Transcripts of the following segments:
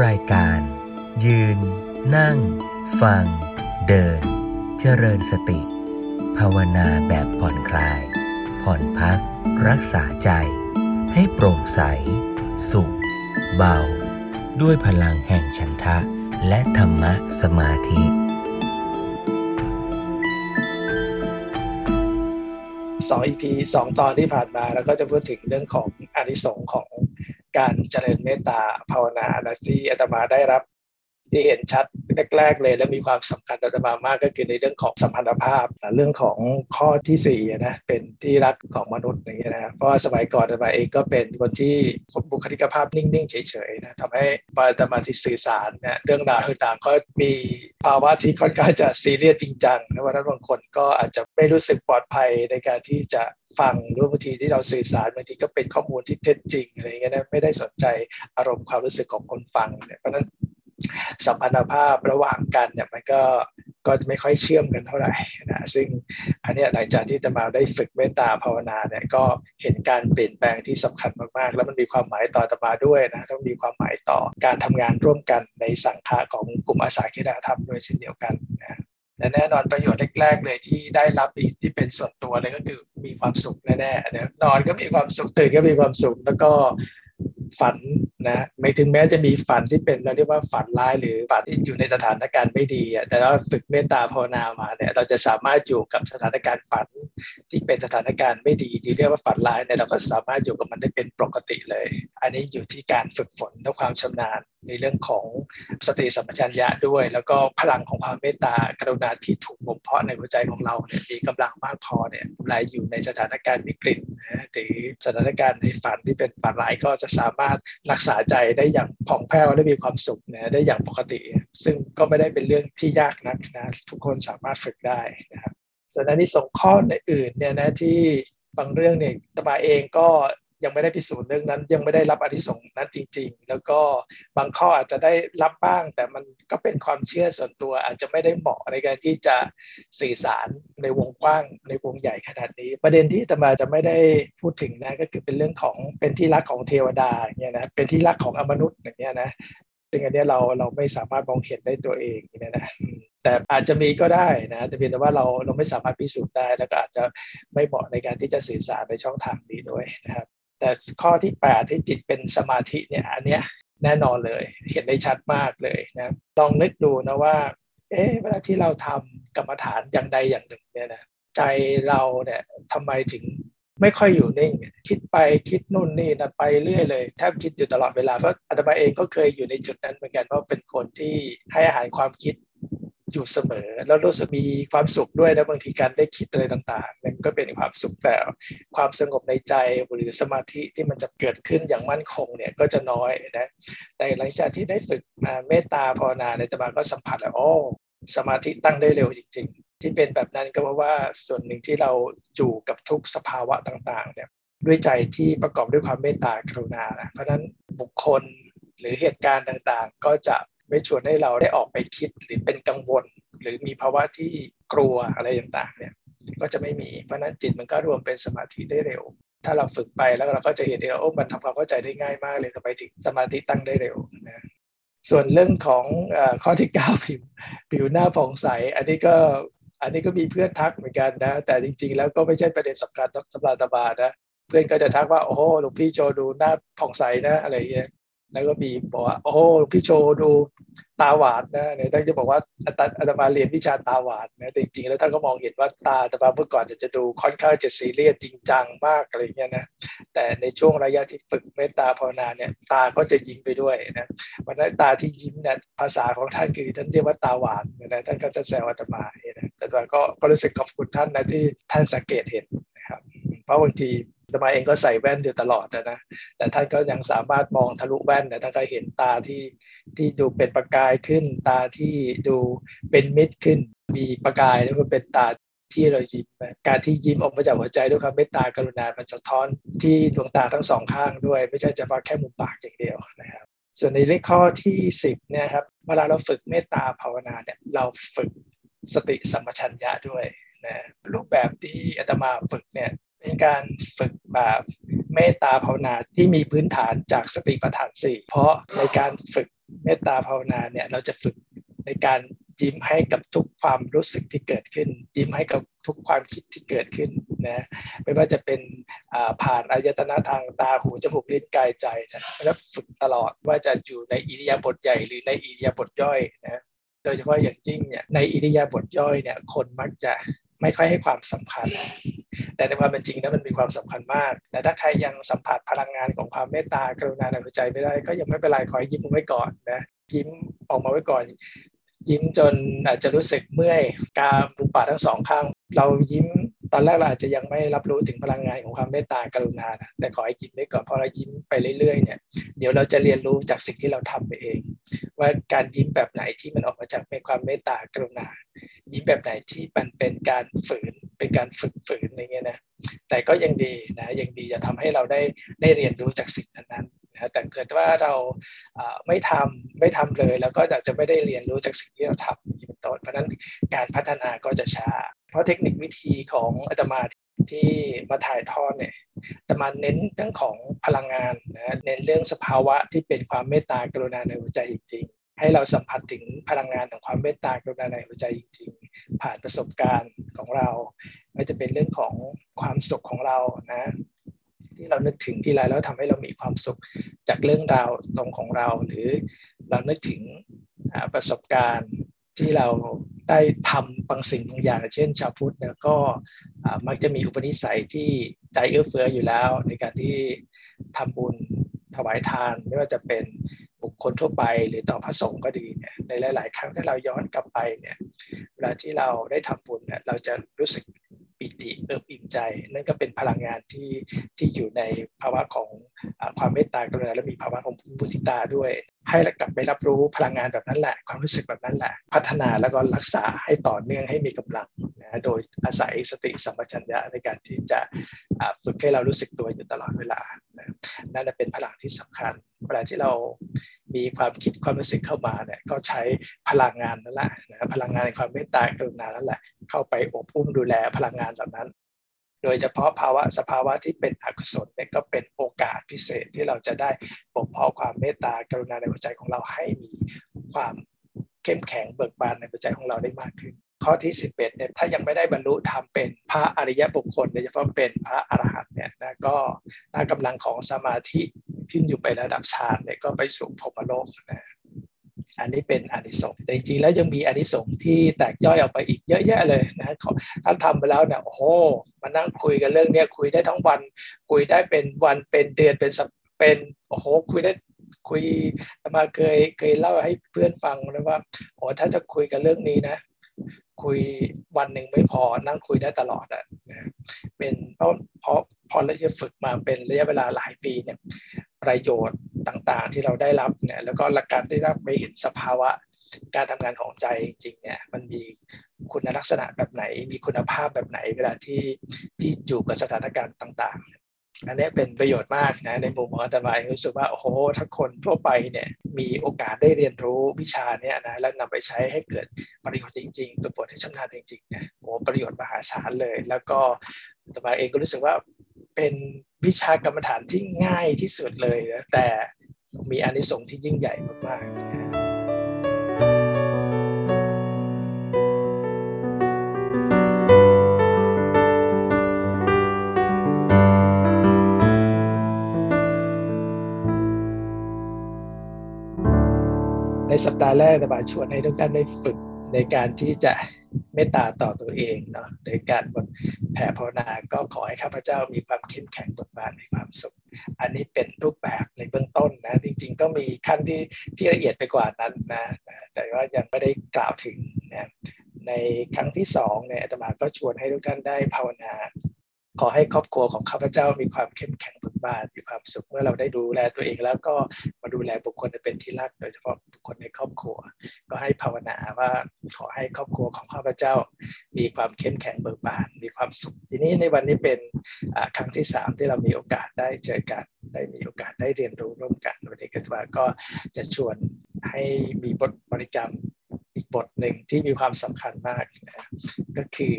รายการ ยืน นั่ง ฟัง เดิน เจริญสติ ภาวนาแบบผ่อนคลาย ผ่อนพัก รักษาใจ ให้โปร่งใส สุข เบา ด้วยพลังแห่งฉันทะ และธรรมะสมาธิสองอีพีสองตอนที่ผ่านมา แล้วก็จะพูดถึงเรื่องของอานิสงส์ของ การเจริญเมตตาภาวนาและที่อาตมาได้รับ ที่เห็นชัดแรกๆเลย และมีความสำคัญต่อมามากก็คือในเรื่องของสัมพันธภาพ เรื่องของข้อที่สี่นะเป็นที่รักของมนุษย์อย่างเงี้ยนะเพราะว่าสมัยก่อนอาตมาเองก็เป็นคนที่บุคลิกภาพนิ่งๆ เฉยๆนะทำให้ปาตมาที่สื่อสารเนี่ยเรื่องราวต่างๆก็มีภาวะที่ค่อนข้างจะซีเรียสจริงจังนะว่านั้นบางคนก็อาจจะไม่รู้สึกปลอดภัยในการที่จะฟังหรือบางทีที่เราสื่อสารบางทีก็เป็นข้อมูลที่เท็จจริงอะไรเงี้ยนะไม่ได้สนใจอารมณ์ความรู้สึกของคนฟังเนี่ยเพราะนั้น สัมพันธภาพระหว่างกันเนี่ยมันก็ก็ไม่ค่อยเชื่อมกันเท่าไหร่นะซึ่งอันนี้หลังจากที่จะมาได้ฝึกเมตตาภาวนาเนี่ยก็เห็นการเปลี่ยนแปลงที่สำคัญมากๆ แล้วมันมีความหมายต่อตมาด้วยนะต้องมีความหมายต่อการทำงานร่วมกันในสังฆะของกลุ่มอาสาคิดาธรรมด้วยเช่นเดียวกันนะและแน่นอนประโยชน์แรกๆเลยที่ได้รับอีกที่เป็นส่วนตัวเลยก็คือมีความสุขแน่ๆนะนอนก็มีความสุขตื่นก็มีความสุขแล้วก็ ฝันนะไม่ถึงแม้จะมีฝันที่เป็นเราเรียกว่าฝันร้ายหรือฝันที่อยู่ในสถานการณ์ไม่ดีแต่เราฝึกเมตตาภาวนามาเนี่ยเราจะสามารถอยู่กับสถานการณ์ฝันที่เป็นสถานการณ์ไม่ดี ที่เรียกว่าฝันร้ายเนี่ยเราก็สามารถอยู่กับมันได้เป็นปกติเลย อันนี้อยู่ที่การฝึกฝนและความชำนาญ ในเรื่องของสติสัมปชัญญะด้วย แล้วก็พลังของความเมตตากรุณาที่ถูกบ่มเพาะในหัวใจของเราเนี่ยมีกำลังมากพอเนี่ยเวลาอยู่ในสถานการณ์วิกฤตนะหรือสถานการณ์ในฝันที่เป็นฝันร้ายก็จะสามารถรักษาใจได้อย่างผ่องแผ้วและมีความสุขนะได้อย่างปกติ ซึ่งก็ไม่ได้เป็นเรื่องที่ยากนักนะทุกคนสามารถฝึกได้นะครับส่วนอันนี้ส่งข้ออื่นเนี่ยนะที่บางเรื่องเนี่ยตมาเองก็ ยังไม่ได้พิสูจน์เรื่องนั้น ยังไม่ได้รับอนิสงส์นั้นจริง ๆ แล้วก็บางข้ออาจจะได้รับบ้าง แต่มันก็เป็นความเชื่อส่วนตัว อาจจะไม่ได้เหมาะในการที่จะสื่อสารในวงกว้างในวงใหญ่ขนาดนี้ ประเด็นที่ตมาจะไม่ได้พูดถึงนะก็คือเป็นเรื่องของเป็นที่รักของเทวดาเนี่ยนะเป็นที่รักของอมนุษย์อย่างเงี้ยนะซึ่งอันนี้เราเราไม่สามารถมองเห็นได้ตัวเองเนี่ยนะแต่อาจจะมีก็ได้นะแต่เพียงแต่ว่าเราเราไม่สามารถพิสูจน์ได้ แล้วก็อาจจะไม่เหมาะในการที่จะสื่อสารในช่องทางนี้ด้วยนะครับ แต่ข้อที่8ที่จิตเป็นสมาธิเนี่ยอันเนี้ยแน่นอนเลย เห็นได้ชัดมากเลยนะลองนึกดูนะว่า เอ๊ะเวลาที่เราทำกรรมฐานอย่างใดอย่างหนึ่งเนี่ยนะใจเราเนี่ยทำไมถึงไม่ค่อยอยู่นิ่ง คิดไปคิดนู่นนี่นั่นไปเรื่อยเลยแทบคิดอยู่ตลอดเวลาเพราะอาตมาเองก็เคยอยู่ในจุดนั้นเหมือนกันเพราะเป็นคนที่ให้อาหารความคิด อยู่เสมอ แล้วรู้สึกมีความสุขด้วยนะบางทีการได้คิดอะไรต่างๆ มันก็เป็นความสุขแต่ความสงบในใจหรือสมาธิที่มันจะเกิดขึ้นอย่างมั่นคงเนี่ยก็จะน้อยนะแต่หลังจากที่ได้ฝึกเมตตาภาวนาในตมาก็สัมผัสแล้วโอ้สมาธิตั้งได้เร็วจริง ๆ ที่เป็นแบบนั้นก็เพราะว่าส่วนหนึ่งที่เราอยู่กับทุกสภาวะต่างๆเนี่ยด้วยใจที่ประกอบด้วยความเมตตากรุณานะเพราะนั้นบุคคลหรือเหตุการณ์ต่างๆ ก็จะ ไม่ชวนให้เราได้ออกไปคิดหรือเป็นกังวล หรือมีภาวะที่กลัวอะไรต่างๆเนี่ยก็จะไม่มีเพราะนั้นจิตมันก็รวมเป็นสมาธิได้เร็ว ถ้าเราฝึกไปแล้วเราก็จะเห็นเองโอ้มันทำความเข้าใจได้ง่ายมากเลยทำไมถึงสมาธิตั้งได้เร็วนะส่วนเรื่องของอข้อที่เก้าผิวผิวหน้าผ่องใส อันนี้ก็อันนี้ก็มีเพื่อนทักเหมือนกันนะ แต่จริงๆ แล้วก็ไม่ใช่ประเด็นสำคัญสำหรับตบานะ เพื่อนก็จะทักว่า โอ้โหหลวงพี่โจดูหน้าผ่องใสนะอะไรเงี้ย แล้วก็มีบอกว่า โอ้พี่โชดูตาหวานนะเนี่ยท่านจะบอกว่าอาตมาเรียนวิชาตาหวานนะแต่จริงๆแล้วท่านก็มองเห็นว่าตาอาตมาเมื่อก่อนจะดูค่อนข้างจะซีเรียสจริงจังมากอะไรเงี้ยนะแต่ในช่วงระยะที่ฝึกเมตตาภาวนาเนี่ยตาก็จะยิ้มไปด้วยนะวันนั้นตาที่ยิ้มเนี่ยภาษาของท่านคือท่านเรียกว่าตาหวานนะท่านก็จะแซวอาตมาเนี่ยแต่วก็ก็รู้สึกขอบคุณท่านนะที่ท่านสังเกตเห็นนะครับเพราะบางที ตมาเองก็ใส่แว่นอยู่ตลอดนะแต่ท่านก็ยังสามารถมองทะลุแว่นนะท่านก็เห็นตาที่ที่ดูเป็นประกายขึ้น ตาที่ดูเป็นมิตรขึ้น มีประกายแล้วก็เป็นตาที่เรายิ้มการที่ยิ้มออกมาจากหัวใจด้วยความเมตตากรุณา มันจะท้อนที่ดวงตาทั้งสองข้างด้วย ไม่ใช่เฉพาะแค่มุมปากอย่างเดียวนะครับ ส่วนในเลขข้อที่สิบเนี่ยครับเวลาเราฝึกเมตตาภาวนาเนี่ยเราฝึกสติสัมปชัญญะด้วยนะรูปแบบที่อาตมาฝึกเนี่ย เป็นการฝึกแบบเมตตาภาวนาที่มีพื้นฐานจากสติปัฏฐานสี่เพราะในการฝึกเมตตาภาวนาเนี่ยเราจะฝึกในการยิ้มให้กับทุกความรู้สึกที่เกิดขึ้น ยิ้มให้กับทุกความคิดที่เกิดขึ้นนะไม่ว่าจะเป็นผ่านอายตนะทางตาหูจมูกลิ้นกายใจนะแล้วฝึกตลอดว่าจะอยู่ในอิริยาบถใหญ่หรือในอิริยาบถย่อยนะโดยเฉพาะอย่างยิ่งเนี่ยในอิริยาบถย่อยเนี่ยคนมักจะ ไม่ค่อยให้ความสำคัญ แต่ในความเป็นจริงนะมันมีความสำคัญมาก แต่ถ้าใครยังสัมผัสพลังงานของความเมตตากรุณาในหัวใจไม่ได้ ก็ยังไม่เป็นไรขอยิ้มไว้ก่อนนะยิ้มออกมาไว้ก่อน ยิ้มจนอาจจะรู้สึกเมื่อยกาบุปาทั้งสองข้าง เรายิ้มตอนแรกเราอาจจะยังไม่รับรู้ถึงพลังงานของความเมตตากรุณานะแต่ขอให้ยิ้มไว้ก่อนพอเรายิ้มไปเรื่อยๆเนี่ยเดี๋ยวเราจะเรียนรู้จากสิ่งที่เราทำไปเอง ว่าการยิ้มแบบไหนที่มันออกมาจากเป็นความเมตตากรุณา ยิ้มแบบไหนที่มันเป็นการฝืนเป็นการฝึกฝืนอะไรเงี้ยนะแต่ก็ยังดีนะยังดีจะทำให้เราได้ได้เรียนรู้จากสิ่งนั้นนะแต่เกิดว่าเราไม่ทำไม่ทำเลย แล้วก็อาจจะไม่ได้เรียนรู้จากสิ่งที่เราทำเป็นต้นเพราะนั้นการพัฒนาก็จะช้า เพราะเทคนิควิธีของอาตมาที่มาถ่ายทอดเนี่ยอาตมาเน้นเรื่องของพลังงานนะ เน้นเรื่องสภาวะที่เป็นความเมตตากรุณาในหัวใจจริง ให้เราสัมผัสถึงพลังงานของความเมตตากรุณาในหัวใจจริงๆผ่านประสบการณ์ของเราไม่จะเป็นเรื่องของความสุขของเรานะที่เรานึกถึงที่ไรแล้วทำให้เรามีความสุขจากเรื่องราวตรงของเรา หรือเรานึกถึงประสบการณ์ที่เราได้ทำบางสิ่งบางอย่าง เช่น ชาวพุทธเนี่ยก็มักจะมีอุปนิสัยที่ใจเอื้อเฟื้ออยู่แล้ว ในการที่ทำบุญถวายทานไม่ว่าจะเป็น บุคคลทั่วไปหรือต่อพระสงฆ์ก็ดีเนี่ยในหลาย ๆ ครั้งที่เราย้อนกลับไปเนี่ยเวลาที่เราได้ทำบุญเนี่ยเราจะรู้สึก ปิติเอิบอิ่มใจ นั่นก็เป็นพลังงานที่ที่อยู่ในภาวะของความเมตตากรุณาและมีภาวะของมุทิตาด้วย ให้กลับไปรับรู้พลังงานแบบนั้นแหละ ความรู้สึกแบบนั้นแหละ พัฒนาแล้วก็รักษาให้ต่อเนื่องให้มีกำลังนะโดยอาศัยสติสัมปชัญญะในการที่จะฝึกให้เรารู้สึกตัวอยู่ตลอดเวลานั่นเป็นพลังที่สำคัญเวลาที่เรา มีความคิดความรู้สึกเข้ามาเนี่ยก็ใช้พลังงานนั่นแหละนะพลังงานในความเมตตากรุณานั่นแหละ เข้าไปอบอุ้มดูแลพลังงานเหล่านั้น โดยเฉพาะภาวะสภาวะที่เป็นอกุศลเนี่ยก็เป็นโอกาสพิเศษที่เราจะได้ปกเพาะความเมตตากรุณาในหัวใจของเราให้มีความเข้มแข็งเบิกบานในหัวใจของเราได้มากขึ้น ข้อที่ 11เนี่ยถ้ายังไม่ได้บรรลุธรรมเป็นพระอริยบุคคลโดยเฉพาะเป็นพระอรหันต์เนี่ยนะก็นากำลังของสมาธิขึ้นอยู่ไประดับฌานเนี่ยก็ไปสู่พรมโลกนะอันนี้เป็นอนิสงส์แต่จริงๆแล้วยังมีอนิสงส์ที่แตกย่อยออกไปอีกเยอะแยะเลยนะท่านทำไปแล้วเนี่ยโอ้โหมานั่งคุยกันเรื่องเนี้ยคุยได้ทั้งวัน คุยได้เป็นวันเป็นเดือนเป็นสัปเป็นโอ้โหคุยได้คุยมาเคยเคยเล่าให้เพื่อนฟังเลยว่าโอ้ถ้าจะคุยกันเรื่องนี้นะ คุยวันหนึ่งไม่พอนั่งคุยได้ตลอดอะนะเป็นเพราะเพราะพอเราจะฝึกมาเป็นระยะเวลาหลายปีเนี่ยประโยชน์ต่างๆที่เราได้รับเนี่ยแล้วก็หลักการได้รับไปเห็นสภาวะการทำงานของใจจริงๆเนี่ยมันมีคุณลักษณะแบบไหน มีคุณภาพแบบไหน เวลาที่ที่อยู่กับสถานการณ์ต่าง ๆ อันนี้เป็นประโยชน์มากนะในมุมของอาตมารู้สึกว่าโอ้โหถ้าคนทั่วไปเนี่ยมีโอกาสได้เรียนรู้วิชาเนี่ยนะแล้วนำไปใช้ให้เกิดประโยชน์จริงๆตัวบทให้ชำนาญจริงๆเนี่ยโอ้ประโยชน์มหาศาลเลย แล้วก็อาตมาเองก็รู้สึกว่าเป็นวิชากรรมฐานที่ง่ายที่สุดเลยนะแต่มีอานิสงส์ที่ยิ่งใหญ่มากๆ ในสัปดาห์แรกนะบาชวนให้ทุกท่านได้ฝึกในการที่จะเมตตาต่อตัวเองเนาะในการบทแผ่ภาวนาก็ขอให้ข้าพเจ้ามีความเข้มแข็งบทบาทในความสุข อันนี้เป็นรูปแบบในเบื้องต้นนะจริงๆ ก็มีขั้นที่ที่ละเอียดไปกว่านั้นนะแต่ว่ายังไม่ได้กล่าวถึงนะในครั้งที่สองเนี่ยอาตมาก็ชวนให้ทุกท่านได้ภาวนา ขอให้ครอบครัวของข้าพเจ้ามีความเข้มแข็งบ บานมีความสุขเมื่อเราได้ดูแลตัวเองแล้วก็มาดูแลบุคคลที่เป็นที่รัก โดยเฉพาะบุคคลในครอบครัว ก็ให้ภาวนาว่าขอให้ครอบครัวของข้าพเจ้า มีความเข้มแข็งเบิกบาน มีความสุข ทีนี้ในวันนี้เป็นครั้งที่สามที่เรามีโอกาสได้เจอกันได้มีโอกาสได้เรียนรู้ร่วมกันวันนี้ก็ว่าก็จะชวนให้มีบทบริกรรมอีกบทหนึ่งที่มีความสำคัญมากนะก็คือ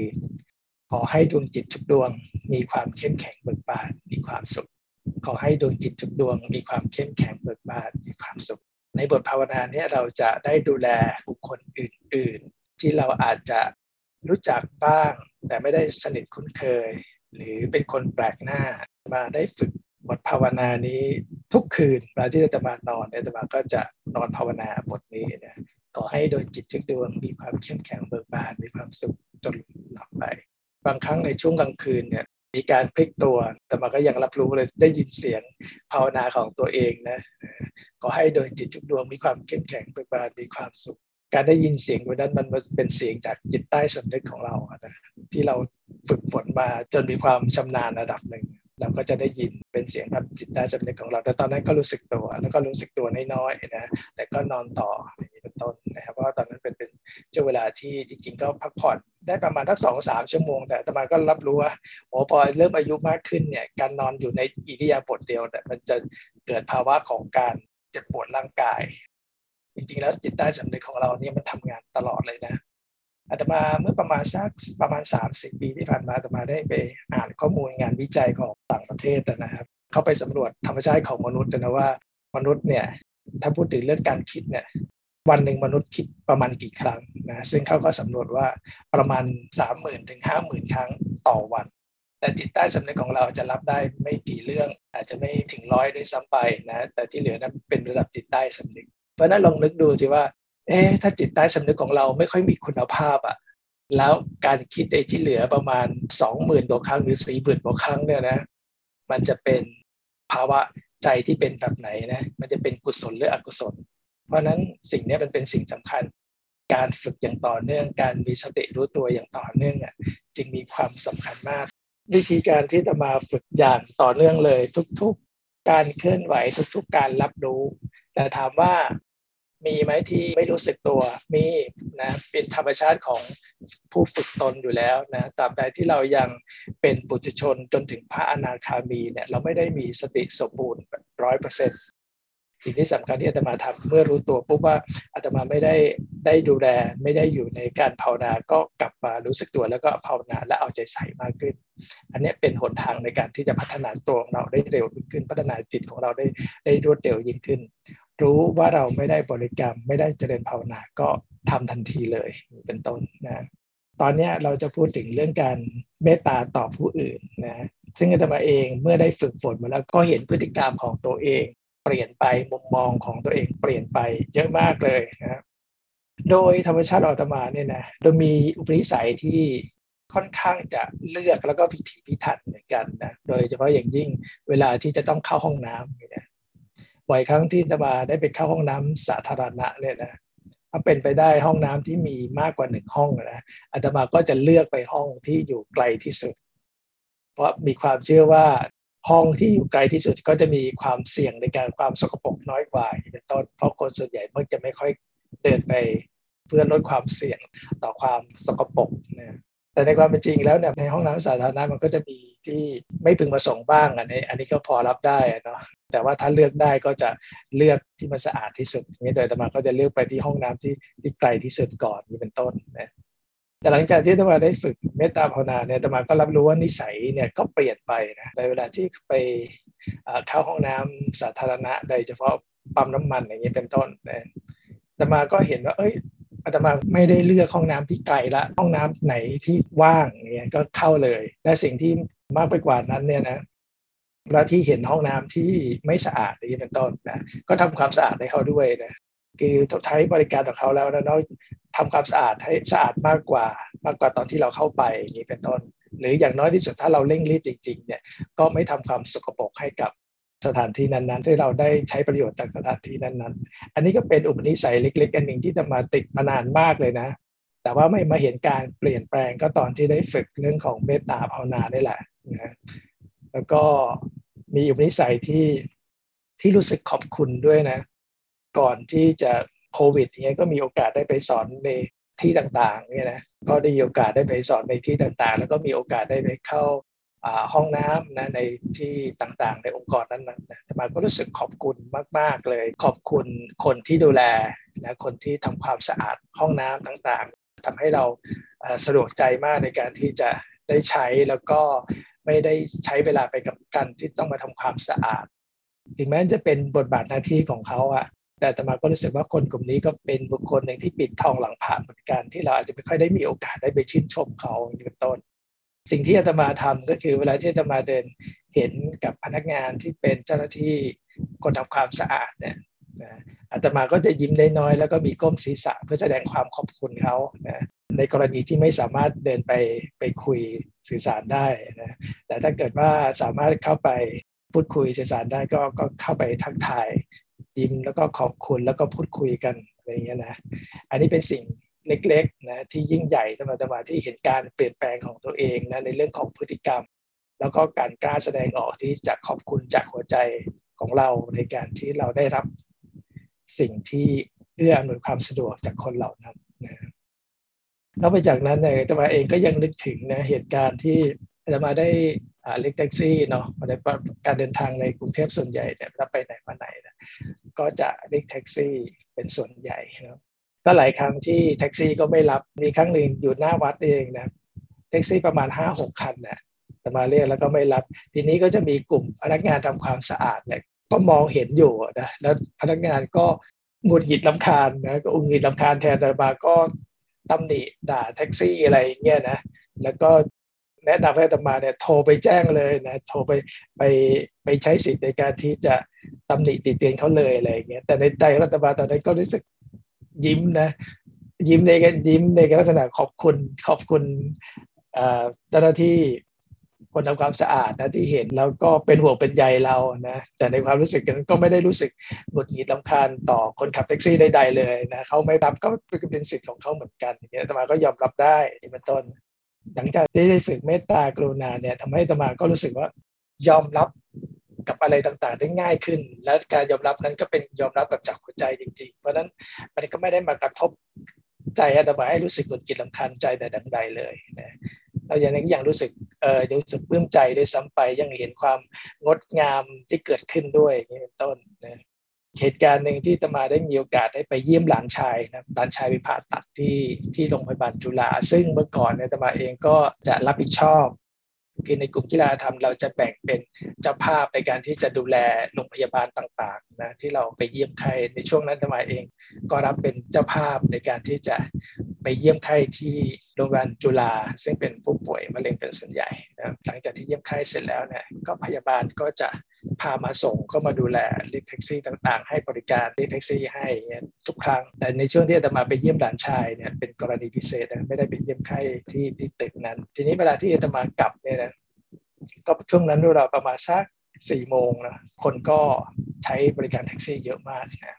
ขอให้ดวงจิตทุกดวงมีความเข้มแข็งเบิกบานมีความสุข ขอให้ดวงจิตทุกดวงมีความเข้มแข็งเบิกบานมีความสุข ในบทภาวนาเนี่ยเราจะได้ดูแลบุคคลอื่น ๆ ที่เราอาจจะรู้จักบ้าง แต่ไม่ได้สนิทคุ้นเคย หรือเป็นคนแปลกหน้ามาได้ฝึกบทภาวนานี้ทุกคืนเวลาที่เราจะมานอนเนี่ยจะมาก็จะนอนภาวนาบทนี้นะขอให้โดยจิตทุกดวงมีความเข้มแข็งเบิกบานมีความสุขจนหลับไป บางครั้งในช่วงกลางคืนเนี่ย มีการพลิกตัว แต่มาก็ยังรับรู้เลยได้ยินเสียงภาวนาของตัวเองนะขอให้โดยจิตทุกดวงมีความเข้มแข็งเบิกบานมีความสุข การได้ยินเสียงวันนั้นมันเป็นเสียงจากจิตใต้สำนึกของเรานะที่เราฝึกฝนมาจนมีความชำนาญระดับหนึ่งเราก็จะได้ยินเป็นเสียงแบบจิตใต้สำนึกของเรา แต่ตอนนั้นก็รู้สึกตัว แล้วก็รู้สึกตัวน้อยๆนะ แต่ก็นอนต่อ เป็นต้นนะครับเพราะว่าตอนนั้นเป็นเป็นช่วงเวลาที่จริง ๆ ก็พักผ่อนได้ประมาณทักสองสามชั่วโมง แต่ตมาก็รับรู้ว่าโอ้พอเริ่มอายุมากขึ้นเนี่ยการนอนอยู่ในอิริยาบถเดียวเนี่ยมันจะเกิดภาวะของการเจ็บปวดร่างกาย จริงๆ แล้วจิตใต้สำนึกของเราเนี่ยมันทำงานตลอดเลยนะอาตมาเมื่อประมาณสักประมาณ 30 ปีที่ผ่านมาอาตมาได้ไปอ่านข้อมูลงานวิจัยของต่างประเทศนะครับ เข้าไปสำรวจธรรมชาติของมนุษย์นะว่ามนุษย์เนี่ยถ้าพูดถึงเรื่องการคิดเนี่ย วันหนึ่งมนุษย์คิดประมาณกี่ครั้งนะซึ่งเขาก็สำรวจว่าประมาณ 3 0,000ถึง50,000ครั้งต่อวัน แต่จิตใต้สำนึกของเราจะรับได้ไม่กี่เรื่อง อาจจะไม่ถึงร้อยด้วยซ้ำไปนะแต่ที่เหลือนั้นเป็นระดับจิตใต้สำนึก เพราะนั้นลองนึกดูสิว่า เอ๊ะถ้าจิตใต้สำนึกของเราไม่ค่อยมีคุณภาพอะ่ะแล้วการคิดไอ้ที่เหลือประมาณสองหมื่นกว่าครั้งหรือสี่หมื่นกว่าครั้งเนี่ยนะมันจะเป็นภาวะใจที่เป็นแบบไหนนะมันจะเป็นกุศลหรืออกุศล เพราะนั้นสิ่งนี้มันเป็นสิ่งสำคัญ การฝึกอย่างต่อเนื่อง การมีสติรู้ตัวอย่างต่อเนื่องอะจึงมีความสำคัญมาก วิธีการที่จะมาฝึกอย่างต่อเนื่องเลย ทุก ๆ การเคลื่อนไหวทุก ๆ การรับรู้ แต่ถามว่ามีไหมที่ไม่รู้สึกตัวมีนะเป็นธรรมชาติของผู้ฝึกตนอยู่แล้วนะตราบใดที่เรายังเป็นปุถุชนจนถึงพระอนาคามีเนี่ยเราไม่ได้มีสติสมบูรณ์ร้อยเปอร์เซ็นต์ สิ่งที่สำคัญที่อาตมาทำเมื่อรู้ตัวปุ๊บว่าอาตมาไม่ได้ได้ดูแลไม่ได้อยู่ในการภาวนาก็กลับมารู้สึกตัวแล้วก็ภาวนาและเอาใจใส่มากขึ้น อันนี้เป็นหนทางในการที่จะพัฒนาตัวของเราได้เร็วขึ้นพัฒนาจิตของเราได้ได้รวดเร็วยิ่งขึ้น รู้ว่าเราไม่ได้บริกรรม ไม่ได้เจริญภาวนาก็ทำทันทีเลยเป็นต้นนะตอนนี้เราจะพูดถึงเรื่องการเมตตาต่อผู้อื่นนะซึ่งอาตมาเองเมื่อได้ฝึกฝนมาแล้วก็เห็นพฤติกรรมของตัวเอง เปลี่ยนไปมุมมองของตัวเองเปลี่ยนไปเยอะมากเลยนะโดยธรรมชาติอาตมาเนี่ยนะโดยมีอุปนิสัยที่ค่อนข้างจะเลือกแล้วก็พิถีพิถันเหมือนกันนะโดยเฉพาะอย่างยิ่งเวลาที่จะต้องเข้าห้องน้ำเนี่ยบ่อยครั้งที่ตมาได้ไปเข้าห้องน้ำสาธารณะเนี่ยนะถ้าเป็นไปได้ห้องน้ำที่มีมากกว่าหนึ่งห้องนะอาตมาก็จะเลือกไปห้องที่อยู่ไกลที่สุด เพราะมีความเชื่อว่า ห้องที่อยู่ไกลที่สุดก็จะมีความเสี่ยงในการความสกปรกน้อยกว่าเป็นต้นเพราะคนส่วนใหญ่มักจะไม่ค่อยเดินไปเพื่อลดความเสี่ยงต่อความสกปรกนะแต่ในความเป็นจริงแล้วเนี่ยในห้องน้ำสาธารณะมันก็จะมีที่ไม่พึงประสงค์บ้างอันนี้อันนี้ก็พอรับได้เนาะแต่ว่าถ้าเลือกได้ก็จะเลือกที่มันสะอาดที่สุดนี้โดยธรรมาก็จะเลือกไปที่ห้องน้ำที่ที่ไกลที่สุดก่อนนี่เป็นต้นนะ แต่หลังจากที่ธรรมาได้ฝึกเมตตาภาวนาเนี่ยธรรมาก็รับรู้ว่านิสัยเนี่ยก็เปลี่ยนไปนะในเวลาที่ไปเข้าห้องน้ำสาธารณะโดยเฉพาะปั๊มน้ำมันอย่างนี้เป็นต้นนะธรรมาก็เห็นว่า เอ้ยอาตมาไม่ได้เลือกห้องน้ำที่ไกลละห้องน้ำไหนที่ว่างเนี่ยก็เข้าเลย และสิ่งที่มากไปกว่านั้นเนี่ยนะแล้วที่เห็นห้องน้ำที่ไม่สะอาดนี่เป็นต้นนะก็ทำความสะอาดให้เขาด้วยนะ คือใช้บริการของเขาแล้วนะน้อยทำความสะอาดให้สะอาดมากกว่า มากกว่าตอนที่เราเข้าไปนี่เป็นต้น หรืออย่างน้อยที่สุดถ้าเราเร่งรีบจริงๆเนี่ยก็ไม่ทำความสกปรกให้กับสถานที่นั้นๆที่เราได้ใช้ประโยชน์จากสถานที่นั้นๆ อันนี้ก็เป็นอุปนิสัยเล็ก ๆ อันหนึ่งที่จะมาติดมานานมากเลยนะ แต่ว่าไม่มาเห็นการเปลี่ยนแปลงก็ตอนที่ได้ฝึกเรื่องของเมตตาภาวนาได้แหละนะแล้วก็มีอุปนิสัยที่ที่รู้สึกขอบคุณด้วยนะ ก่อนที่จะโควิดเนี้ยก็มีโอกาสได้ไปสอนในที่ต่างๆเนี่ยนะก็ได้มีโอกาสได้ไปสอนในที่ต่างๆ แล้วก็มีโอกาสได้ไปเข้าห้องน้ำนะในที่ต่างๆ ในองค์กรนั้นๆนะแต่มาก็รู้สึกขอบคุณมาก ๆ เลย ขอบคุณคนที่ดูแลนะคนที่ทำความสะอาดห้องน้ำต่างๆทำให้เราสะดวกใจมากในการที่จะได้ใช้แล้วก็ไม่ได้ใช้เวลาไปกับการที่ต้องมาทำความสะอาด ถึงแม้จะเป็นบทบาทหน้าที่ของเขาอะ แต่ตมาก็รู้สึกว่าคนกลุ่มนี้ก็เป็นบุคคลหนึ่งที่ปิดทองหลังผ่านเหมือนกัน ที่เราอาจจะไม่ค่อยได้มีโอกาสได้ไปชื่นชมเขาเป็นต้น สิ่งที่อาตมาทำก็คือเวลาที่อาตมาเดินเห็นกับพนักงานที่เป็นเจ้าหน้าที่คนทำความสะอาดเนี่ยอาตมาก็จะยิ้มน้อยๆแล้วก็มีก้มศีรษะเพื่อแสดงความขอบคุณเขานะในกรณีที่ไม่สามารถเดินไปไปคุยสื่อสารได้นะแต่ถ้าเกิดว่าสามารถเข้าไปพูดคุยสื่อสารได้ก็ก็เข้าไปทักทาย ยิ้มแล้วก็ขอบคุณแล้วก็พูดคุยกันอะไรเงี้ยนะอันนี้เป็นสิ่งเล็กๆนะที่ยิ่งใหญ่ธรรมาที่เห็นการเปลี่ยนแปลงของตัวเองนะในเรื่องของพฤติกรรม แล้วก็การกล้าแสดงออกที่จะขอบคุณจากหัวใจของเราในการที่เราได้รับสิ่งที่เอื้ออำนวยความสะดวกจากคนเหล่านั้นนะนอกไปจากนั้นเนี่ยตมาเองก็ยังนึกถึงนะเหตุการณ์ที่จะมาได้เรียกแท็กซี่เนาะในการเดินทางในกรุงเทพส่วนใหญ่เนี่ยถ้าไปไหนมาไหนนะ ก็จะเรียกแท็กซี่เป็นส่วนใหญ่นะก็หลายครั้งที่แท็กซี่ก็ไม่รับมีครั้งหนึ่งอยู่หน้าวัดเองนะแท็กซี่ประมาณห้าหกคันนะจะมาเรียกแล้วก็ไม่รับ ทีนี้ก็จะมีกลุ่มพนักงานทำความสะอาดเนี่ยก็มองเห็นอยู่นะแล้วพนักงานก็หงุดหงิดลำคาญนะก็อุงหงิดลำคาญแทนแต่บาก็ตำหนิด่าแท็กซี่อะไรเงี้ยนะแล้วก็ แนะนำให้ตมาเนี่ยโทรไปแจ้งเลยนะโทรไปไปไปใช้สิทธิ์ในการที่จะตำหนิติเตียนเขาเลยอะไรเงี้ยแต่ในใจรัฐบาลตอนนั้นก็รู้สึกยิ้มนะยิ้มในกันยิ้มในลักษณะขอบคุณขอบคุณเจ้าหน้าที่คนทำความสะอาดนะที่เห็นแล้วก็เป็นห่วงเป็นใยเรานะแต่ในความรู้สึกนั้นก็ไม่ได้รู้สึกหงุดหงิดลำคาญต่อคนขับแท็กซี่ใดๆเลยนะเขาไม่รับก็เป็นสิทธิ์ของเขาเหมือนกันอย่างนี้ยตมาก็ยอมรับได้เป็นต้น หลังจากที่ได้ฝึกเมตตากรุณาเนี่ยทำให้ตมาก็รู้สึกว่ายอมรับกับอะไรต่างๆ ได้ง่ายขึ้น และการยอมรับนั้นก็เป็นยอมรับแบบจากหัวใจจริง ๆ เพราะฉะนั้นมันก็ไม่ได้มากระทบใจอาตมาให้รู้สึกหงุดหงิดลำคาญใจแต่ดังใดเลยนะเราอย่างนี้ยังรู้สึกเออรู้สึกปลื้มใจด้วยซ้ำไปยังเห็นความงดงามที่เกิดขึ้นด้วยนี่เป็นต้นนะ เหตุการณ์หนึ่งที่ตมาได้มีโอกาสได้ไปเยี่ยมหลานชายนะหลานชายไปผ่าตัดที่ที่โรงพยาบาลจุฬาซึ่งเมื่อก่อนเนี่ยตมาเองก็จะรับผิดชอบคือในกลุ่มกีฬาธรรมเราจะแบ่งเป็นเจ้าภาพในการที่จะดูแลโรงพยาบาลต่างๆนะที่เราไปเยี่ยมใครในช่วงนั้นอาตมาเอง ก็รับเป็นเจ้าภาพในการที่จะไปเยี่ยมไข้ที่โรงพยาบาลจุฬาซึ่งเป็นผู้ป่วยมะเร็งเป็นส่วนใหญ่นะหลังจากที่เยี่ยมไข้เสร็จแล้วเนี่ยก็พยาบาลก็จะ พามาส่งก็มาดูแลเรียกแท็กซี่ต่างๆ ให้บริการเรียกแท็กซี่ให้ทุกครั้ง แต่ในช่วงที่อาตมาไปเยี่ยมหลานชายเนี่ยเป็นกรณีพิเศษนะไม่ได้ไปเยี่ยมไข้ที่ที่ตึกนั้น ทีนี้เวลาที่อาตมากลับเนี่ยนะก็ช่วงนั้นเราประมาณสักสี่โมงนะคนก็ใช้บริการแท็กซี่เยอะมากนะ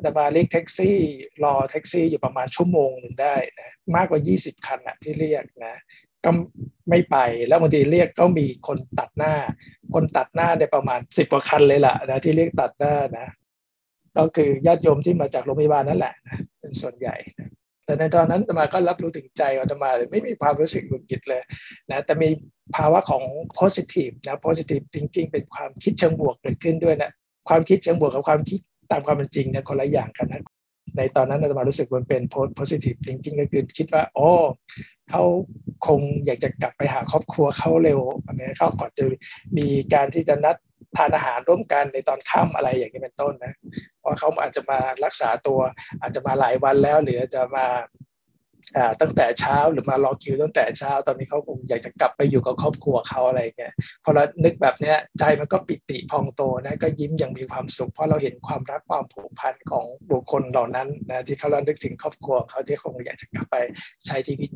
แต่มาเรียกแท็กซี่รอแท็กซี่อยู่ประมาณชั่วโมงหนึ่งได้นะมากกว่า 20 คันนะที่เรียกนะ ก็ไม่ไปแล้วบางทีเรียกก็มีคนตัดหน้า คนตัดหน้าในประมาณสิบกว่าคันเลยล่ะนะที่เรียกตัดหน้านะก็คือญาติโยมที่มาจากโรงพยาบาลนั่นแหละเป็นส่วนใหญ่ แต่ในตอนนั้นตมาก็รับรู้ถึงใจอาตมาเลยไม่มีความรู้สึกหงุดหงิดเลยนะแต่มีภาวะของ positive นะ positive thinking เป็นความคิดเชิงบวกเกิดขึ้นด้วยนะความคิดเชิงบวกกับความคิดตามความเป็นจริงเนี่ยคนละอย่างกันนะ ในตอนนั้นอาตมารู้สึกมันเป็น positive thinking ก็คือคิดว่าโอ้เขาคงอยากจะกลับไปหาครอบครัวเขาเร็วอันนี้เขาก่อนจะมีการที่จะนัดทานอาหารร่วมกันในตอนค่ำอะไรอย่างนี้เป็นต้นนะเพราะเขาอาจจะมารักษาตัวอาจจะมาหลายวันแล้ว หรือจะมา ตั้งแต่เช้าหรือมารอคิวตั้งแต่เช้า ตอนนี้เขาคงอยากจะกลับไปอยู่กับครอบครัวเขาอะไรเงี้ยพอเรานึกแบบเนี้ยใจมันก็ปิติพองโตนะก็ยิ้มอย่างมีความสุข เพราะเราเห็นความรักความผูกพันของบุคคลเหล่านั้นนะที่เขาเรานึกถึงครอบครัวเขาที่คงอยากจะกลับไปใช้ชีวิต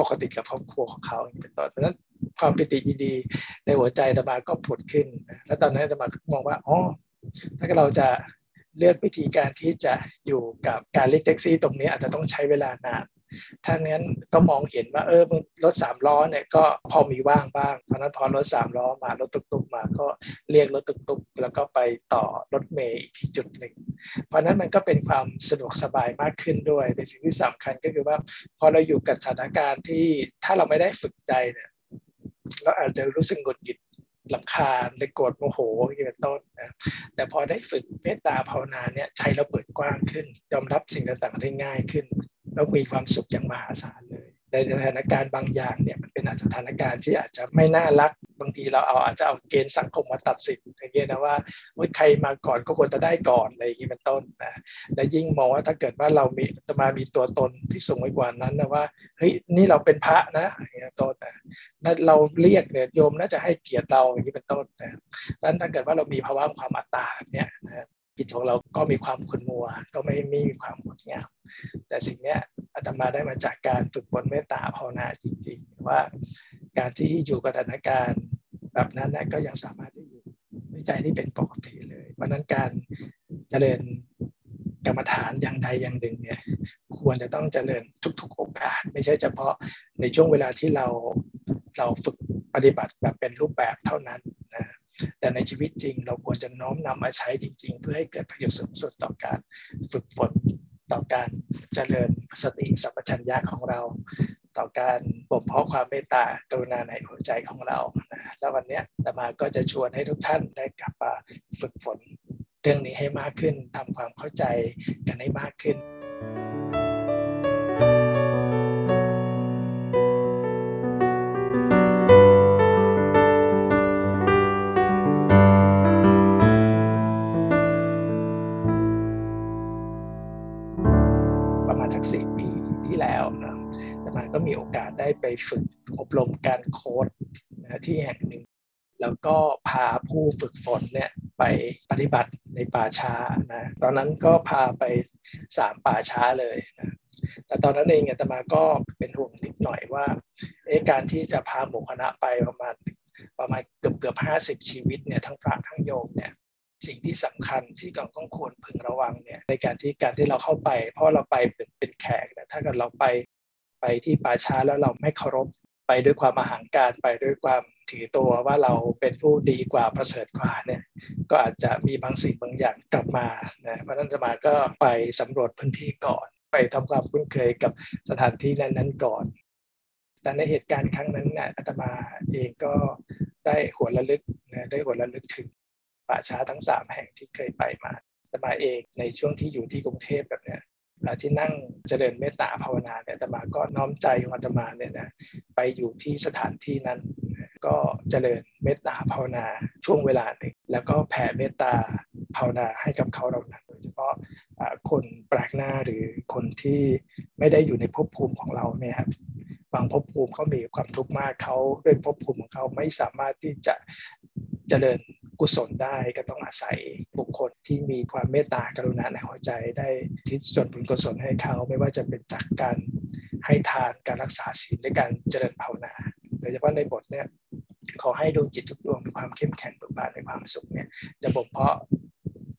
ปกติกับครอบครัวของเขาเป็นต้นเพราะฉะนั้นความปิติดีๆในหัวใจธรรมาก็ผุดขึ้น แล้วตอนนั้นธรรมามองว่าอ๋อถ้าเราจะ เลือกวิธีการที่จะอยู่กับการเรียกแท็กซี่ ตรงนี้อาจจะต้องใช้เวลานานถ้านั้นก็มองเห็นว่าเออรถสามล้อเนี่ยก็พอมีว่างบ้างเพราะนั้นพอรถสามล้อมารถตุกๆมาก็เรียกรถตุกๆแล้วก็ไปต่อรถเมย์อีกที่จุดหนึ่ง เพราะนั้นมันก็เป็นความสะดวกสบายมากขึ้นด้วย แต่สิ่งที่สำคัญก็คือว่า พอเราอยู่กับสถานการณ์ที่ถ้าเราไม่ได้ฝึกใจเนี่ยเราอาจจะรู้สึกหงุดหงิด ลำคาญเลยโกรธโมโหอย่างเป็นต้นนะแต่พอได้ฝึกเมตตาภาวนาเนี่ยใจเราเปิดกว้างขึ้น ยอมรับสิ่งต่างๆได้ง่ายขึ้น แล้วมีความสุขอย่างมหาศาลเลย ในสถานการณ์บางอย่างเนี่ยมันเป็นสถานการณ์ที่อาจจะไม่น่ารักบางทีเราเอาอาจจะเอาเกณฑ์สังคมมาตัดสินอย่างเงี้ยนะว่าใครมาก่อนก็ควรจะได้ก่อนอะไรอย่างนี้เป็นต้นนะและยิ่งมองว่าถ้าเกิดว่าเรามีจะมามีตัวตนที่สูงกว่านั้นนะว่าเฮ้ยนี่เราเป็นพระนะอย่างนี้ต้นนะนั่นเราเรียกเนี่ยโยมน่าจะให้เกียรติเราอย่างนี้เป็นต้นนะดังนั้นถ้าเกิดว่าเรามีภาวะความอัตตาเนี่ยนะ จิตของเราก็มีความขุ่นมัว ก็ไม่มีความงดงาม แต่สิ่งนี้อาตมาได้มาจากการฝึกฝนเมตตาภาวนาจริงๆ ว่าการที่อยู่กับสถานการณ์แบบนั้นนะก็ยังสามารถที่อยู่ในใจที่เป็นปกติเลย เพราะนั้นการเจริญกรรมฐานอย่างใดอย่างหนึ่งเนี่ยควรจะต้องเจริญทุก ๆ โอกาส ไม่ใช่เฉพาะในช่วงเวลาที่เราเราฝึกปฏิบัติแบบเป็นรูปแบบเท่านั้น แต่ในชีวิตจริงเราควรจะน้อมนำมาใช้จริง ๆ เพื่อให้เกิดประโยชน์สูงสุดต่อการฝึกฝนต่อการเจริญสติสัมปชัญญะของเรา ต่อการบ่มเพาะความเมตตากรุณาในหัวใจของเรานะแล้ววันนี้ตมาก็จะชวนให้ทุกท่านได้กลับมาฝึกฝนเรื่องนี้ให้มากขึ้นทำความเข้าใจกันให้มากขึ้น ก็มีโอกาสได้ไปฝึกอบรมการโค้ดนะที่แห่งหนึ่ง แล้วก็พาผู้ฝึกฝนเนี่ยไปปฏิบัติในป่าช้านะตอนนั้นก็พาไปสามป่าช้าเลยนะแต่ตอนนั้นเองอาตมาก็เป็นห่วงนิดหน่อยว่าเอการที่จะพาหมู่คณะไปประมาณประมาณเกือบเกือบห้าสิบชีวิตเนี่ยทั้งพระทั้งโยมเนี่ยสิ่งที่สำคัญที่เราต้องควรพึงระวังเนี่ยในการที่การที่เราเข้าไป เพราะเราไปเป็นเป็นแขกนะถ้าเกิดเราไป ไปที่ป่าช้าแล้วเราไม่เคารพไปด้วยความอาหารการไปด้วยความถือตัวว่าเราเป็นผู้ดีกว่าประเสริฐกว่าเนี่ยก็อาจจะมีบางสิ่งบางอย่างกลับมานะเพราะนันจะมาก็ไปสำรวจพื้นที่ก่อน ไปทำความคุ้นเคยกับสถานที่นั้นๆก่อนแต่ในเหตุการณ์ครั้งนั้นนี่ยอาตมาเองก็ได้หัวระลึกนะได้หัวระลึกถึงป่าช้าทั้งสามแห่งที่เคยไปมาอาตมาเองในช่วงที่อยู่ที่กรุงเทพแบบเนี้ย ที่นั่งเจริญเมตตาภาวนาเนี่ยอาตมาก็น้อมใจของอาตมาเนี่ยนะไปอยู่ที่สถานที่นั้น ก็เจริญเมตตาภาวนาช่วงเวลาหนึ่งแล้วก็แผ่เมตตาภาวนาให้กับเขาเรานั้นโดยเฉพาะคนแปลกหน้าหรือคนที่ไม่ได้อยู่ในภพภูมิของเราเนี่ยครับบางภพภูมิเขามีความทุกข์มากเขาด้วยภพภูมิของเขาไม่สามารถที่จะเจริญ กุศลได้ก็ต้องอาศัยบุคคลที่มีความเมตตากรุณาในหัวใจได้ทิศส่วนบุญกุศลให้เขาไม่ว่าจะเป็นจากการให้ทานการรักษาศีลและการเจริญภาวนาโดยเฉพาะในบทเนี่ยขอให้ดวงจิตทุกดวงมีความเข้มแข็งเบิกบานในความสุขเนี่ยจะบ่มเพาะ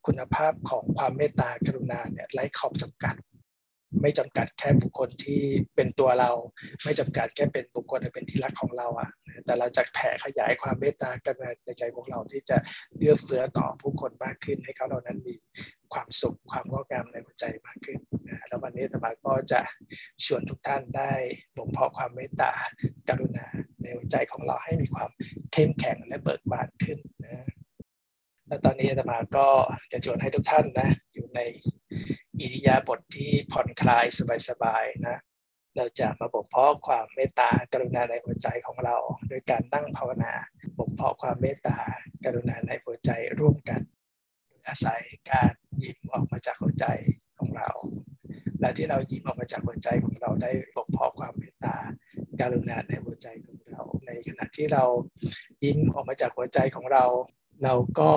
คุณภาพของความเมตตากรุณาเนี่ยไร้ขอบจำกัด ไม่จำกัดแค่บุคคลที่เป็นตัวเรา ไม่จำกัดแค่เป็นบุคคลที่เป็นที่รักของเราอะ แต่เราจะแผ่ขยายความเมตตากันในใจของเราที่จะเลือเฟื้อต่อผู้คนมากขึ้นให้เขาเหล่านั้นมีความสุขความงดงามในหัวใจมากขึ้นนะแล้ววันนี้ธรรมาก็จะชวนทุกท่านได้บ่มเพาะความเมตตากรุณาในหัวใจของเราให้มีความเข้มแข็งและเบิกบานขึ้นนะและตอนนี้ธรรมาก็จะชวนให้ทุกท่านนะอยู่ใน อิริยาบถทที่ผ่อนคลายสบายๆนะ เราจะมาบ่มเพาะความเมตตากรุณาในหัวใจของเรา โดยการนั่งภาวนาบ่มเพาะความเมตตากรุณาในหัวใจร่วมกัน อาศัยการยิ้มออกมาจากหัวใจของเรา และที่เรายิ้มออกมาจากหัวใจของเราได้บ่มเพาะความเมตตาการุณาในหัวใจของเรา ในขณะที่เรายิ้มออกมาจากหัวใจของเรา เราก็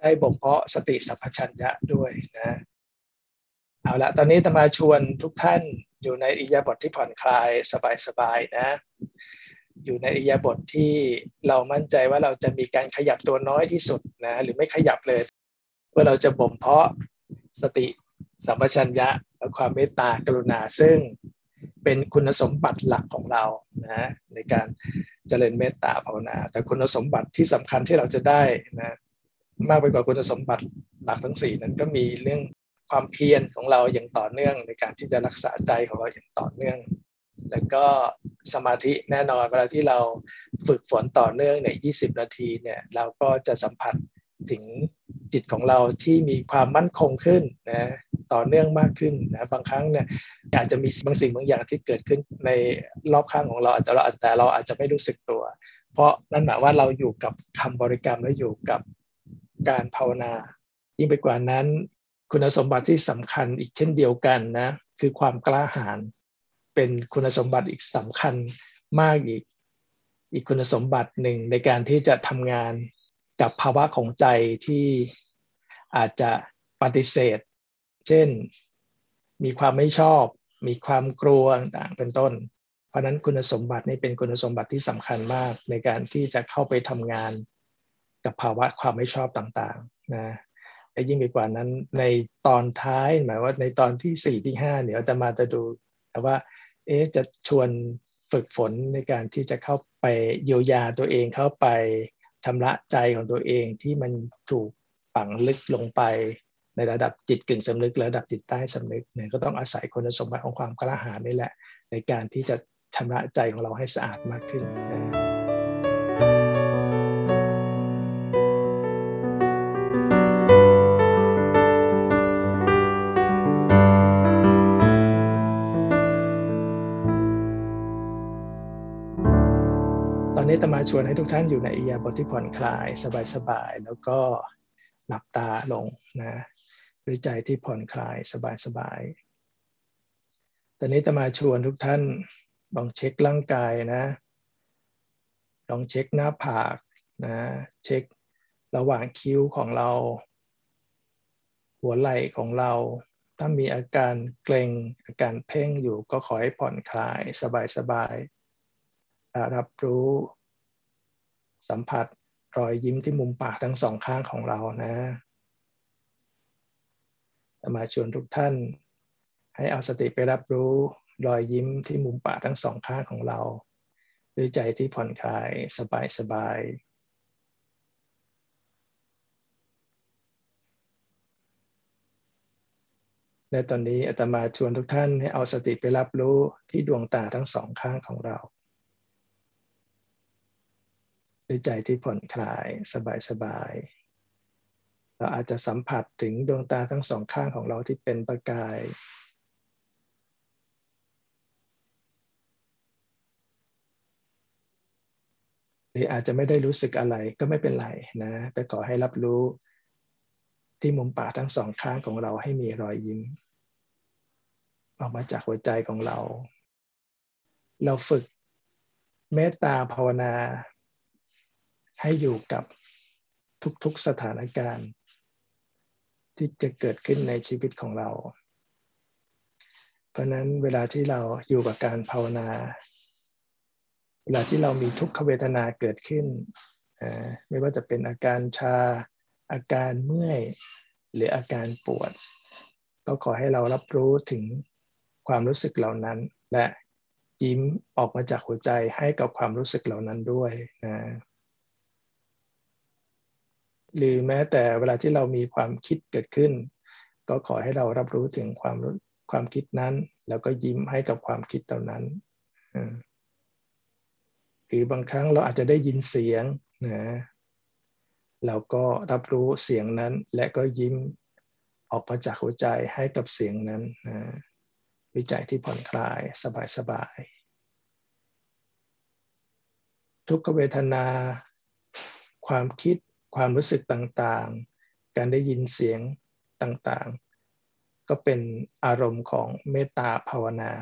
ได้บ่มเพาะสติสัพพัญญะด้วยนะ เอาละตอนนี้ตมาชวนทุกท่านอยู่ในอิยาบทที่ผ่อนคลายสบายๆนะ อยู่ในอิยาบทที่เรามั่นใจว่าเราจะมีการขยับตัวน้อยที่สุดนะหรือไม่ขยับเลยเพื่อเราจะบ่มเพาะสติสัมปชัญญะและความเมตตากรุณาซึ่งเป็นคุณสมบัติหลักของเรานะในการเจริญเมตตาภาวนา แต่คุณสมบัติที่สำคัญที่เราจะได้นะมากไปกว่าคุณสมบัติหลักทั้งสี่นั้นก็มีเรื่อง ความเพียรของเราอย่างต่อเนื่องในการที่จะรักษาใจของเราอย่างต่อเนื่อง แล้วก็สมาธิแน่นอนเวลาที่เราฝึกฝนต่อเนื่องใน20นาทีเนี่ยเราก็จะสัมผัสถึงจิตของเราที่มีความมั่นคงขึ้นนะต่อเนื่องมากขึ้นนะบางครั้งเนี่ยอาจจะมีบางสิ่งบางอย่างที่เกิดขึ้นในรอบข้างของเราแต่เราแต่เราอาจจะไม่รู้สึกตัว เพราะนั่นหมายว่าเราอยู่กับคำบริกรรมและอยู่กับการภาวนายิ่งไปกว่านั้น คุณสมบัติที่สำคัญอีกเช่นเดียวกันนะ คือความกล้าหาญเป็นคุณสมบัติอีกสำคัญมากอีก อีกคุณสมบัติหนึ่งในการที่จะทำงานกับภาวะของใจที่อาจจะปฏิเสธ เช่น มีความไม่ชอบ มีความกลัวต่างเป็นต้น เพราะนั้นคุณสมบัตินี้เป็นคุณสมบัติที่สำคัญมากในการที่จะเข้าไปทำงานกับภาวะความไม่ชอบต่างๆนะ และยิ่งไปกว่านั้นในตอนท้ายหมายว่าในตอนที่สี่ที่ห้าเดี๋ยจะมาจะดูแต่ว่าเอ๊จะชวนฝึกฝนในการที่จะเข้าไปเยียวยาตัวเองเข้าไปชำระใจของตัวเองที่มันถูกฝังลึกลงไปในระดับจิตกึ่งสำนึกระดับจิตใต้สำนึกเนี่ยก็ต้องอาศัยคุณสมบัติของความกล้าหาญนี่แหละ ในการที่จะชำระใจของเราให้สะอาดมากขึ้นนะ นี้ตมาชวนให้ทุกท่านอยู่ในอิยาบทที่ผ่อนคลายสบายๆแล้วก็หลับตาลงนะด้วยใจที่ผ่อนคลายสบายๆตอนนี้ตมาชวนทุกท่านลองเช็คร่างกายนะลองเช็คหน้าผากนะเช็คระหว่างคิ้วของเรา หัวไหล่ของเรา ถ้ามีอาการเกร็งอาการเพ่งอยู่ก็ขอให้ผ่อนคลายสบายๆรับรู้ สัมผัสรอยยิ้มที่มุมปากทั้งสองข้างของเรานะมาชวนทุกท่าน ให้เอาสติไปรับรู้รอยยิ้มที่มุมปากทั้งสองข้างของเราด้วยใจที่ผ่อนคลายสบายสบายในตอนนี้อาตมาชวนทุกท่านให้เอาสติไปรับรู้ที่ดวงตาทั้งสองข้างของเรา ด้วยใจที่ผ่อนคลายสบายๆเราอาจจะสัมผัสถึงดวงตาทั้งสองข้างของเราที่เป็นประกาย หรืออาจจะไม่ได้รู้สึกอะไรก็ไม่เป็นไรนะแต่ขอให้รับรู้ที่มุมปากทั้งสองข้างของเราให้มีรอยยิ้ม ออกมาจากหัวใจของเรา เราฝึกเมตตาภาวนา ให้อยู่กับทุกๆสถานการณ์ ที่จะเกิดขึ้นในชีวิตของเรา เพราะนั้นเวลาที่เราอยู่กับการภาวนา เวลาที่เรามีทุกขเวทนาเกิดขึ้น ไม่ว่าจะเป็นอาการชา อาการเมื่อย หรืออาการปวด ก็ขอให้เรารับรู้ถึงความรู้สึกเหล่านั้น และยิ้มออกมาจากหัวใจให้กับความรู้สึกเหล่านั้นด้วยนะ หรือแม้แต่เวลาที่เรามีความคิดเกิดขึ้น ก็ขอให้เรารับรู้ถึงความความคิดนั้น แล้วก็ยิ้มให้กับความคิดเหล่านั้นหรือบางครั้งเราอาจจะได้ยินเสียงนะเราก็รับรู้เสียงนั้น และก็ยิ้มออกมาจากหัวใจให้กับเสียงนั้นนะวิจัยที่ผ่อนคลายสบายๆทุกขเวทนา ความคิด ความรู้สึกต่างๆ การได้ยินเสียงต่างๆ ก็เป็นอารมณ์ของเมตตาภาวนา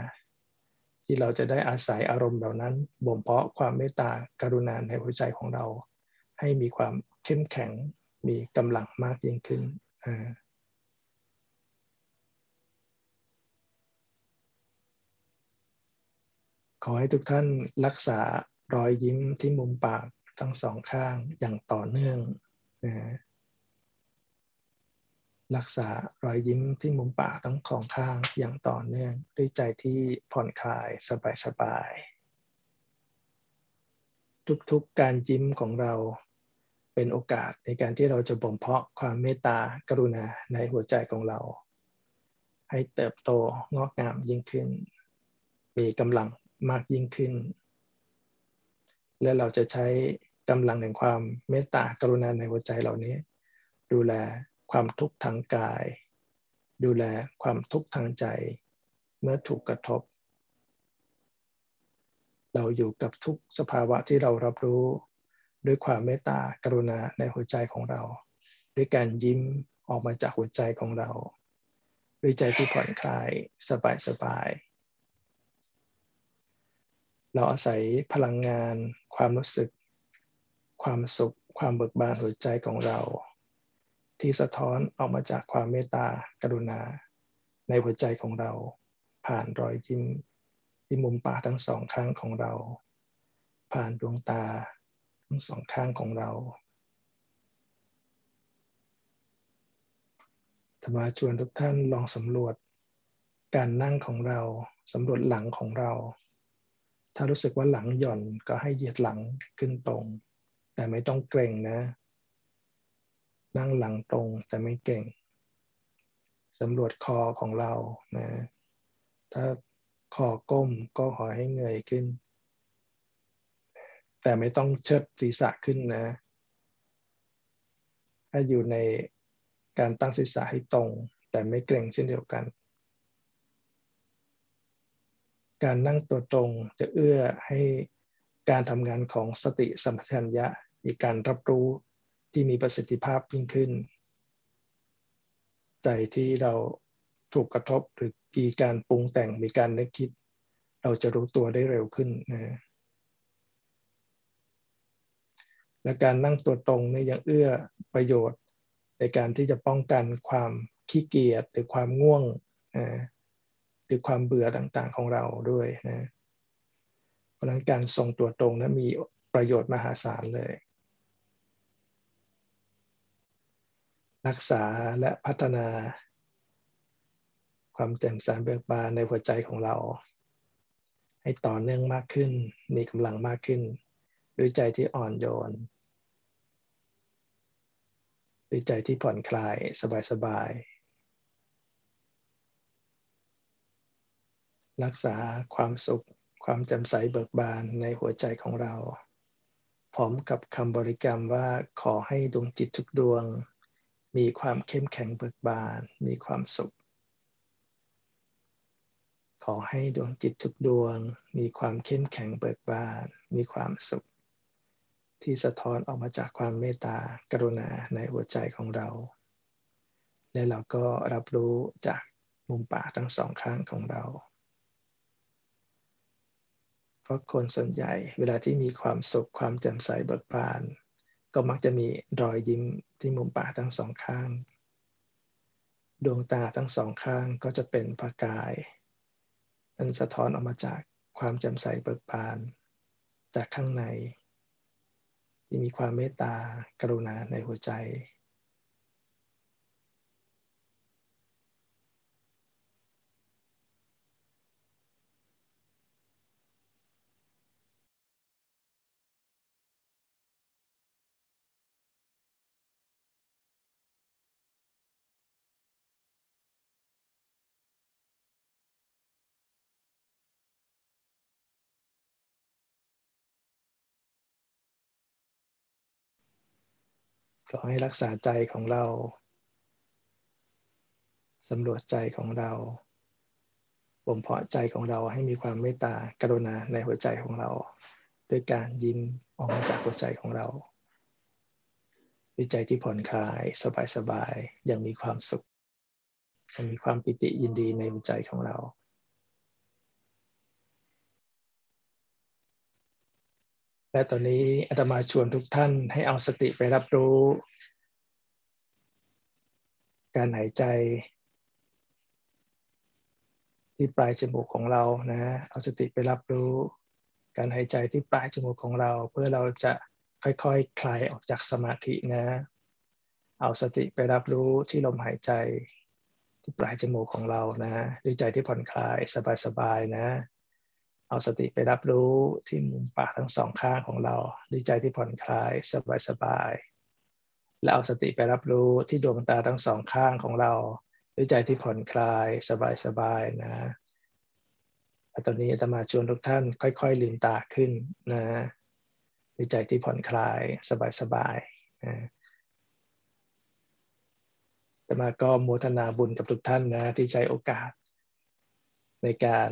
ที่เราจะได้อาศัยอารมณ์เหล่านั้นบ่มเพาะความเมตตาการุณาในหัวใจของเรา ให้มีความเข้มแข็งมีกำลังมากยิ่งขึ้นขอให้ทุกท่านรักษารอยยิ้มที่มุมปาก ทั้งสองข้างอย่างต่อเนื่องนะรักษารอยยิ้มที่มุมปากทั้งของข้างอย่างต่อเนื่องด้วยใจที่ผ่อนคลายสบายๆทุกๆการยิ้มของเราเป็นโอกาสในการที่เราจะบ่มเพาะความเมตตากรุณาในหัวใจของเรา ให้เติบโตงอกงามยิ่งขึ้น มีกำลังมากยิ่งขึ้น และเราจะใช้ กำลังแห่งความเมตตากรุณาในหัวใจเหล่านี้ ดูแลความทุกข์ทางกาย ดูแลความทุกข์ทางใจ เมื่อถูกกระทบ เราอยู่กับทุกสภาวะที่เรารับรู้ ด้วยความเมตตากรุณาในหัวใจของเรา ด้วยการยิ้มออกมาจากหัวใจของเรา ด้วยใจที่ผ่อนคลายสบายสบายเราอาศัยพลังงานความรู้สึก ความสุข ความเบิกบานหัวใจของเรา ที่สะท้อนออกมาจากความเมตตากรุณา ในหัวใจของเรา ผ่านรอยยิ้มที่มุมปากทั้งสองข้างของเรา ผ่านดวงตาทั้งสองข้างของเราธรรมาชวนทุกท่านลองสำรวจ การนั่งของเราสำรวจหลังของเรา ถ้ารู้สึกว่าหลังหย่อนก็ให้เหยียดหลังขึ้นตรง แต่ไม่ต้องเกรงนะ นั่งหลังตรงแต่ไม่เก่งสำรวจคอของเรานะ ถ้าคอก้มก็ขอให้เงยขึ้น แต่ไม่ต้องเชิดศีรษะขึ้นนะให้อยู่ในการตั้งศีรษะให้ตรง แต่ไม่เกรงเช่นเดียวกัน การนั่งตัวตรงจะเอื้อให้การทำงานของสติสัมปชัญญะ มีการรับรู้ที่มีประสิทธิภาพยิ่งขึ้น ใจที่เราถูกกระทบหรือมีการปรุงแต่งมีการนึกคิด เราจะรู้ตัวได้เร็วขึ้นนะและการนั่งตัวตรงนี่ยังเอื้อประโยชน์ ในการที่จะป้องกันความขี้เกียจหรือความง่วงนะหรือความเบื่อต่างๆของเราด้วยนะเพราะนั้นการทรงตัวตรงนะั้นมีประโยชน์มหาศาลเลย รักษาและพัฒนา ความแจ่มใสเบิกบานในหัวใจของเรา ให้ต่อเนื่องมากขึ้น มีกำลังมากขึ้น ด้วยใจที่อ่อนโยน ด้วยใจที่ผ่อนคลายสบายๆรักษาความสุขความจำใสเบิกบานในหัวใจของเรา พร้อมกับคำบริกรรมว่าขอให้ดวงจิตทุกดวง มีความเข้มแข็งเบิกบาน มีความสุข ขอให้ดวงจิตทุกดวง มีความเข้มแข็งเบิกบาน มีความสุข ที่สะท้อนออกมาจากความเมตตากรุณาในหัวใจของเรา และเราก็รับรู้จากมุมปากทั้งสองข้างของเรา เพราะคนส่วนใหญ่เวลาที่มีความสุขความแจ่มใสเบิกบาน ก็มักจะมีรอยยิ้มที่มุมปากทั้งสองข้าง ดวงตาทั้งสองข้างก็จะเป็นประกายมันสะท้อนออกมาจากความแจ่มใสเบิกบาน จากข้างใน ที่มีความเมตตากรุณาในหัวใจ ขอให้รักษาใจของเราสำรวจใจของเราบ่มเพาะใจของเราให้มีความเมตตากรุณาในหัวใจของเรา ด้วยการยิ้มออกมาจากหัวใจของเราด้วยใจที่ผ่อนคลายสบายๆยังมีความสุขยังมีความปิติยินดีในหัวใจของเรา และตอนนี้อาตมาชวนทุกท่านให้เอาสติไปรับรู้ การหายใจ ที่ปลายจมูกของเรานะ เอาสติไปรับรู้ การหายใจที่ปลายจมูกของเรา เพื่อเราจะค่อยๆคคลายออกจากสมาธินะ เอาสติไปรับรู้ที่ลมหายใจที่ปลายจมูกของเรานะด้วยใจที่ผ่อนคลายสบายๆนะ เอาสติไปรับรู้ที่มุมปากทั้งสองข้างของเราด้วยใจที่ผ่อนคลายสบายๆและเอาสติไปรับรู้ที่ดวงตาทั้งสองข้างของเราด้วยใจที่ผ่อนคลายสบายๆนะตอนนี้อาตมาชวนทุกท่านค่อย ๆ ลืมตาขึ้นนะด้วยใจที่ผ่อนคลายสบายๆนะแต่มาก็โมทนาบุญกับทุกท่านนะที่ใช้โอกาสในการ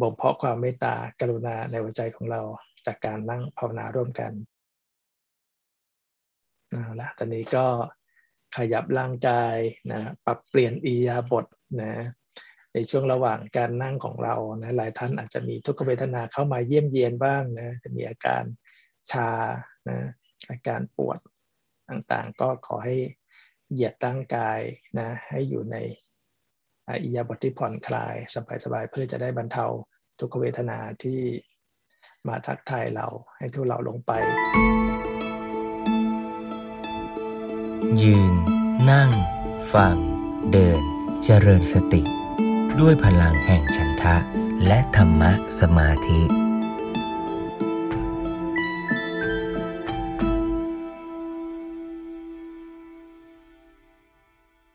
บ่มเพาะความเมตตากรุณาในหัวใจของเราจากการนั่งภาวนาร่วมกันนะละตอนนี้ก็ขยับร่างกายนะปรับเปลี่ยนอียาบทนะในช่วงระหว่างการนั่งของเรานะหลายท่านอาจจะมีทุกขเวทนาเข้ามาเยี่ยมเยียนบ้างนะจะมีอาการชานะอาการปวดต่างๆ ก็ขอให้เหยียดร่างกายนะให้อยู่ในอิยาบทที่ผ่อนคลายสบายๆเพื่อจะได้บรรเทา ทุกเวทนาที่มาทักทายเราให้ทุเราลงไป ยืน นั่ง ฟัง เดิน เจริญสติ ด้วยพลังแห่งฉันทะ และธรรมะสมาธิ